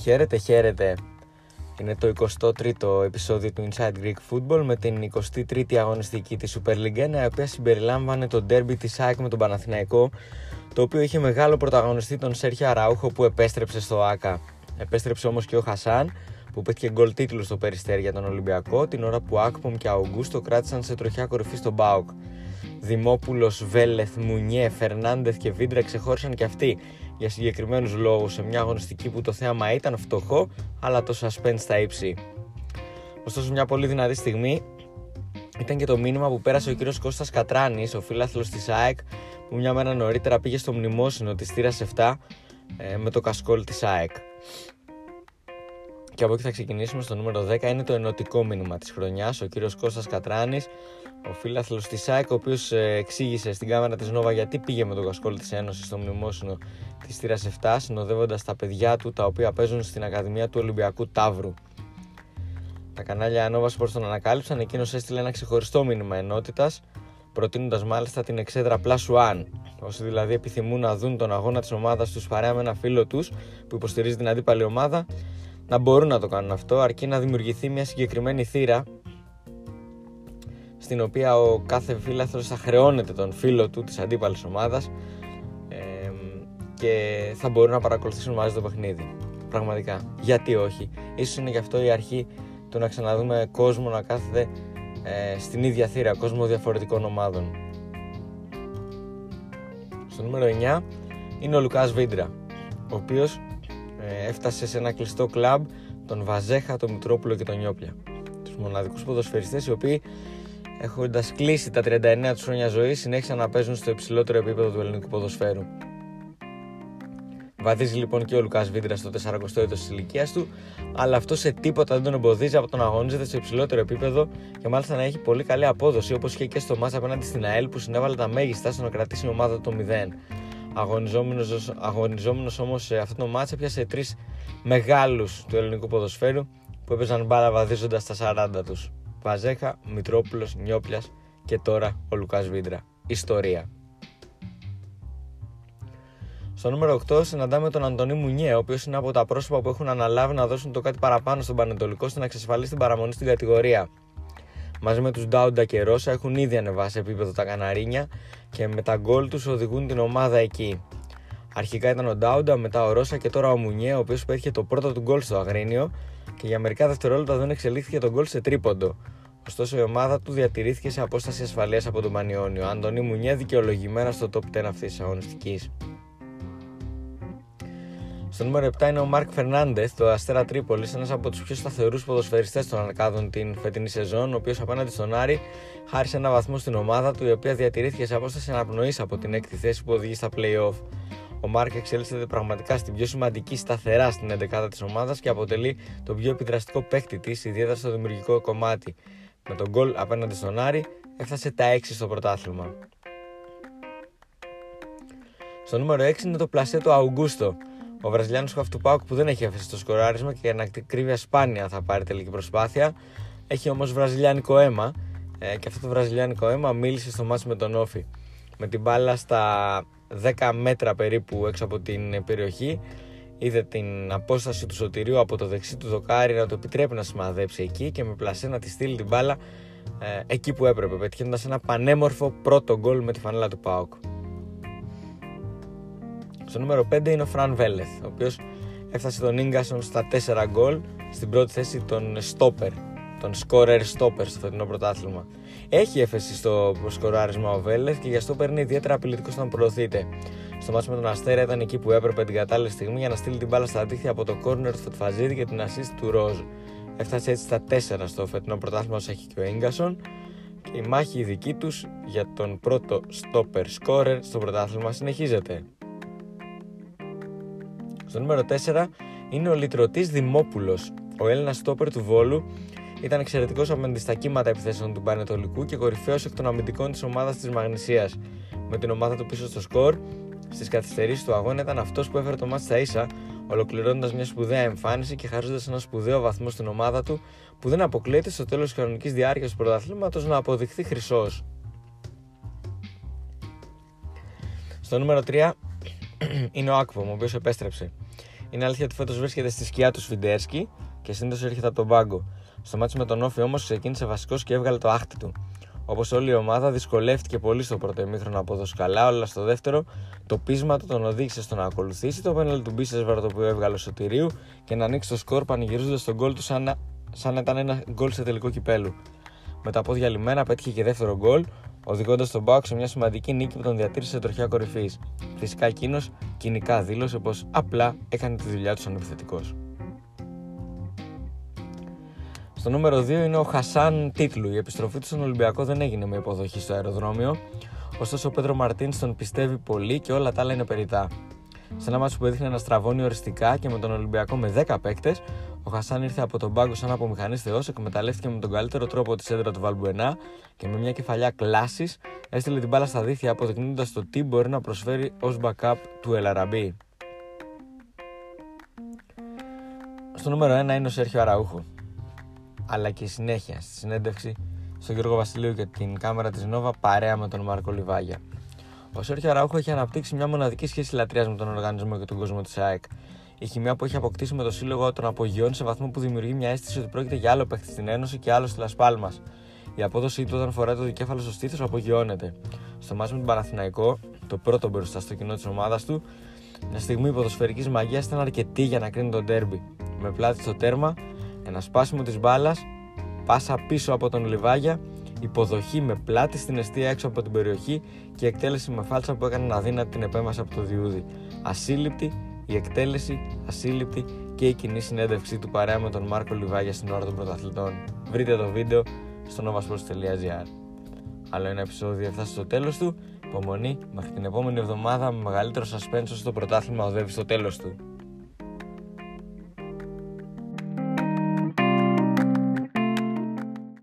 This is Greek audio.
Χαίρετε, χαίρετε. Είναι το 23ο επεισόδιο του Inside Greek Football με την 23η αγωνιστική της Super League 1 η οποία συμπεριλάμβανε το derby της ΑΕΚ με τον Παναθηναϊκό το οποίο είχε μεγάλο πρωταγωνιστή τον Σέρχιο Αραούχο που επέστρεψε στο ΆΚΑ. Επέστρεψε όμως και ο Χασάν που πέτυχε γκολ τίτλους στο Περιστέρι για τον Ολυμπιακό την ώρα που Άκπομ και Αουγκούστο κράτησαν σε τροχιά κορυφή στον Μπάουκ. Δημόπουλος, Βέλεθ, Μουνιέ, Φερνάντεθ και Βίντρα ξεχώρισαν και αυτοί για συγκεκριμένους λόγους σε μια αγωνιστική που το θέαμα ήταν φτωχό, αλλά το suspense στα ύψη. Ωστόσο, μια πολύ δυνατή στιγμή ήταν και το μήνυμα που πέρασε ο κύριος Κώστας Κατράνης, ο φίλαθλο της ΑΕΚ, που μια μέρα νωρίτερα πήγε στο μνημόσυνο τη θύρα 7 ε, με το κασκόλ της ΑΕΚ. Και από εκεί θα ξεκινήσουμε στο νούμερο 10. Είναι το ενωτικό μήνυμα της χρονιάς. Ο κύριος Κώστας Κατράνης, ο φίλαθλος της ΣΑΕΚ, ο οποίος ε, εξήγησε στην κάμερα της Νόβα γιατί πήγε με τον κασκόλ της Ένωσης στο μνημόσυνο της θύρας 7, συνοδεύοντας τα παιδιά του τα οποία παίζουν στην Ακαδημία του Ολυμπιακού Ταύρου. Τα κανάλια Nova Sports τον ανακάλυψαν, εκείνος έστειλε ένα ξεχωριστό μήνυμα ενότητας, προτείνοντας μάλιστα την εξέδρα Plus One. Όσοι δηλαδή επιθυμούν να δουν τον αγώνα της ομάδας τους παρέα με ένα φίλο τους που υποστηρίζει την αντίπαλη ομάδα, να μπορούν να το κάνουν αυτό αρκεί να δημιουργηθεί μια συγκεκριμένη θύρα στην οποία ο κάθε φίλαθρος θα χρεώνεται τον φίλο του της αντίπαλης ομάδας ε, και θα μπορούν να παρακολουθήσουν μαζί το παιχνίδι. Πραγματικά. Γιατί όχι. Ίσως είναι γι' αυτό η αρχή του να ξαναδούμε κόσμο να κάθεται ε, στην ίδια θύρα, κόσμο διαφορετικών ομάδων. Στο νούμερο 9 είναι ο Λουκάς Βίντρα, ο οποίος ε, έφτασε σε ένα κλειστό κλαμπ τον Βαζέχα, τον Μητρόπουλο και τον Νιόπλια. Τους μοναδικούς ποδοσφαιριστές οι οποίοι έχοντας κλείσει τα 39 τους χρόνια ζωής συνέχισαν να παίζουν στο υψηλότερο επίπεδο του ελληνικού ποδοσφαίρου. Βαδίζει λοιπόν και ο Λουκάς Βίντρας στο 40ο έτος της ηλικίας του, αλλά αυτό σε τίποτα δεν τον εμποδίζει από το να αγωνίζεται στο υψηλότερο επίπεδο και μάλιστα να έχει πολύ καλή απόδοση όπως είχε και στο μάτσα απέναντι στην ΑΕΛ που συνέβαλε τα μέγιστα στο να κρατήσει η ομάδα το 0. Αγωνιζόμενος, αγωνιζόμενος όμως σε αυτό το μάτς έπιασε τρεις μεγάλους του ελληνικού ποδοσφαίρου που έπαιζαν μπάλα βαδίζοντας στα 40 τους. Βαζέχα, Μητρόπουλος, Νιόπλιας και τώρα ο Λουκάς Βίντρα. Ιστορία. Στο νούμερο 8 συναντάμε τον Αντωνί Μουνιέ, ο οποίος είναι από τα πρόσωπα που έχουν αναλάβει να δώσουν το κάτι παραπάνω στον Πανετολικό ώστε να εξασφαλίσει την παραμονή στην κατηγορία. Μαζί με τους Ντάουντα και Ρώσα έχουν ήδη ανεβάσει επίπεδο τα Καναρίνια και με τα γκολ τους οδηγούν την ομάδα εκεί. Αρχικά ήταν ο Ντάουντα, μετά ο Ρώσα και τώρα ο Μουνιέ, ο οποίος πέτυχε το πρώτο του γκολ στο Αγρίνιο και για μερικά δευτερόλεπτα δεν εξελίχθηκε τον γκολ σε τρίποντο. Ωστόσο η ομάδα του διατηρήθηκε σε απόσταση ασφαλείας από τον Πανιόνιο. Αντωνί Μουνιέ δικαιολογημένα στο top 10 αυτής της αγωνιστικής. Στο νούμερο 7 είναι ο Μάρκ Φερνάντεθ, το Αστέρα Τρίπολης, ένας από τους πιο σταθερούς ποδοσφαιριστές των Αρκάδων την φετινή σεζόν, ο οποίος απέναντι στον Άρη χάρισε ένα βαθμό στην ομάδα του, η οποία διατηρήθηκε σε απόσταση αναπνοής από την έκτη θέση που οδηγεί στα playoff. Ο Μάρκ εξέλιξε πραγματικά στην πιο σημαντική σταθερά στην 11η της ομάδας και αποτελεί τον πιο επιδραστικό παίκτη της, ιδιαίτερα στο δημιουργικό κομμάτι. Με τον γκολ απέναντι στον Άρη έφτασε τα 6 στο πρωτάθλημα. Στο νούμερο 6 είναι το πλασέ του Αουγκούστο, ο Βραζιλιάνος Χαυτουπάουκ που δεν έχει αφήσει το σκοράρισμα και για να κρύβει σπάνια θα πάρει τελική προσπάθεια. Έχει όμως βραζιλιάνικο αίμα ε, και αυτό το βραζιλιάνικο αίμα μίλησε στο μάτι με τον Όφη. Με την μπάλα στα 10 μέτρα περίπου έξω από την περιοχή είδε την απόσταση του σωτηρίου από το δεξί του δοκάρι να το επιτρέπει να σημαδέψει εκεί και με πλασέ να τη στείλει την μπάλα ε, εκεί που έπρεπε, πετυχαίνοντας ένα πανέμορφο πρώτο γκολ με τη φανέλα του Πάουκ. Στο νούμερο 5 είναι ο Φραν Βέλεθ, ο οποίος έφτασε τον γκασον στα 4 γκολ στην πρώτη θέση των stopper, των scorer stopper στο φετινό πρωτάθλημα. Έχει έφεση στο προσκοράρισμα ο Βέλεθ και γι' αυτό παίρνει ιδιαίτερα απειλητικός στον προωθείται. Στο μάτι με τον Αστέρα ήταν εκεί που έπρεπε την κατάλληλη στιγμή για να στείλει την μπάλα στα δίχτυα από το corner του Φετφαζίδη και την assist του Ροζ. Έφτασε έτσι στα 4 στο φετινό πρωτάθλημα όσο έχει και ο γκασον και η μάχη η δική τους για τον πρώτο stopper scorer στο πρωτάθλημα συνεχίζεται. Στο νούμερο 4 είναι ο Λυτρωτής Δημόπουλος. Ο Έλληνας στόπερ του Βόλου ήταν εξαιρετικός απέναντι στα κύματα επιθέσεων του Πανετολικού και κορυφαίος εκ των αμυντικών της ομάδας της Μαγνησίας. Με την ομάδα του πίσω στο σκορ, στις καθυστερήσεις του αγώνα ήταν αυτός που έφερε το μάτι στα ίσα, ολοκληρώνοντας μια σπουδαία εμφάνιση και χαρίζοντας ένα σπουδαίο βαθμό στην ομάδα του που δεν αποκλείεται στο τέλος της χρονική διάρκειας του πρωταθλήματος να αποδειχθεί χρυσός. Στο νούμερο 3 είναι ο Άκπομ, ο οποίος επέστρεψε. Είναι αλήθεια ότι φέτος βρίσκεται στη σκιά του Σφιντέρσκι και συνήθως έρχεται από τον πάγκο. Στο μάτι με τον Όφη όμως ξεκίνησε βασικός και έβγαλε το άχτη του. Όπως όλη η ομάδα δυσκολεύτηκε πολύ στο πρώτο ημίχρονο από το σκαλά, αλλά στο δεύτερο το πείσμα του τον οδήγησε στο να ακολουθήσει το πέναλ του Μπίσεσβαρ το οποίο έβγαλε ο Σωτηρίου και να ανοίξει το σκορ πανηγυρίζοντας τον γκολ του σαν σαν να ήταν ένα γκολ σε τελικό κυπέλου. Με τα πόδια λιμένα πέτυχε και δεύτερο γκολ, οδηγώντας τον Μπάουκ σε μια σημαντική νίκη που τον διατήρησε σε τροχιά κορυφής. Φυσικά εκείνος κοινικά δήλωσε πως απλά έκανε τη δουλειά του σαν επιθετικός. Στο νούμερο 2 είναι ο Χασάν Τίτλου. Η επιστροφή του στον Ολυμπιακό δεν έγινε με υποδοχή στο αεροδρόμιο. Ωστόσο, ο Πέντρο Μαρτίν τον πιστεύει πολύ και όλα τα άλλα είναι περιτά. Σε ένα μάτσο που έδειχνε να στραβώνει οριστικά και με τον Ολυμπιακό με 10 παίκτες, ο Χασάν ήρθε από τον πάγκο σαν απομηχανής Θεός, εκμεταλλεύτηκε με τον καλύτερο τρόπο τη έδρα του Βαλμπουενά και με μια κεφαλιά κλάσης έστειλε την μπάλα στα δίχτυα αποδεικνύοντας το τι μπορεί να προσφέρει ως backup του Ελαραμπή. Στο νούμερο 1 είναι ο Σέρχιο Αραούχο. Αλλά και η συνέχεια στη συνέντευξη στον Γιώργο Βασιλείου και την κάμερα της Νόβα παρέα με τον Μάρκο Λιβάγια. Ο Σέρχιο Αραούχο έχει αναπτύξει μια μοναδική σχέση λατρείας με τον οργανισμό και τον κόσμο της ΑΕΚ. Η χημεία που έχει αποκτήσει με το σύλλογο τον απογειώνει σε βαθμό που δημιουργεί μια αίσθηση ότι πρόκειται για άλλο παίχτη στην Ένωση και άλλο στη Λασπάλμα. Η απόδοσή του όταν φοράει το δικέφαλο στο στήθος απογειώνεται. Στο μάτι με τον Παναθηναϊκό, το πρώτο μπροστά στο κοινό της ομάδας του, μια στιγμή ποδοσφαιρικής μαγείας ήταν αρκετή για να κρίνει τον τέρμπι. Με πλάτη στο τέρμα, ένα σπάσιμο της μπάλας, πάσα πίσω από τον Λιβάγια, υποδοχή με πλάτη στην αιστεία έξω από την περιοχή και εκτέλεση με φάλτσα που έκανε αδύνατη την επέμβαση από το Διούδη. Ασύλληπτη, η εκτέλεση, ασύλληπτη και η κοινή συνέντευξή του παρέα με τον Μάρκο Λιβάγια στην ώρα των πρωταθλητών. Βρείτε το βίντεο στο novasports.gr. Άλλο ένα επεισόδιο έφτασε στο τέλος του. Υπομονή μέχρι την επόμενη εβδομάδα με μεγαλύτερο suspense όσο το πρωτάθλημα οδεύει στο τέλος του.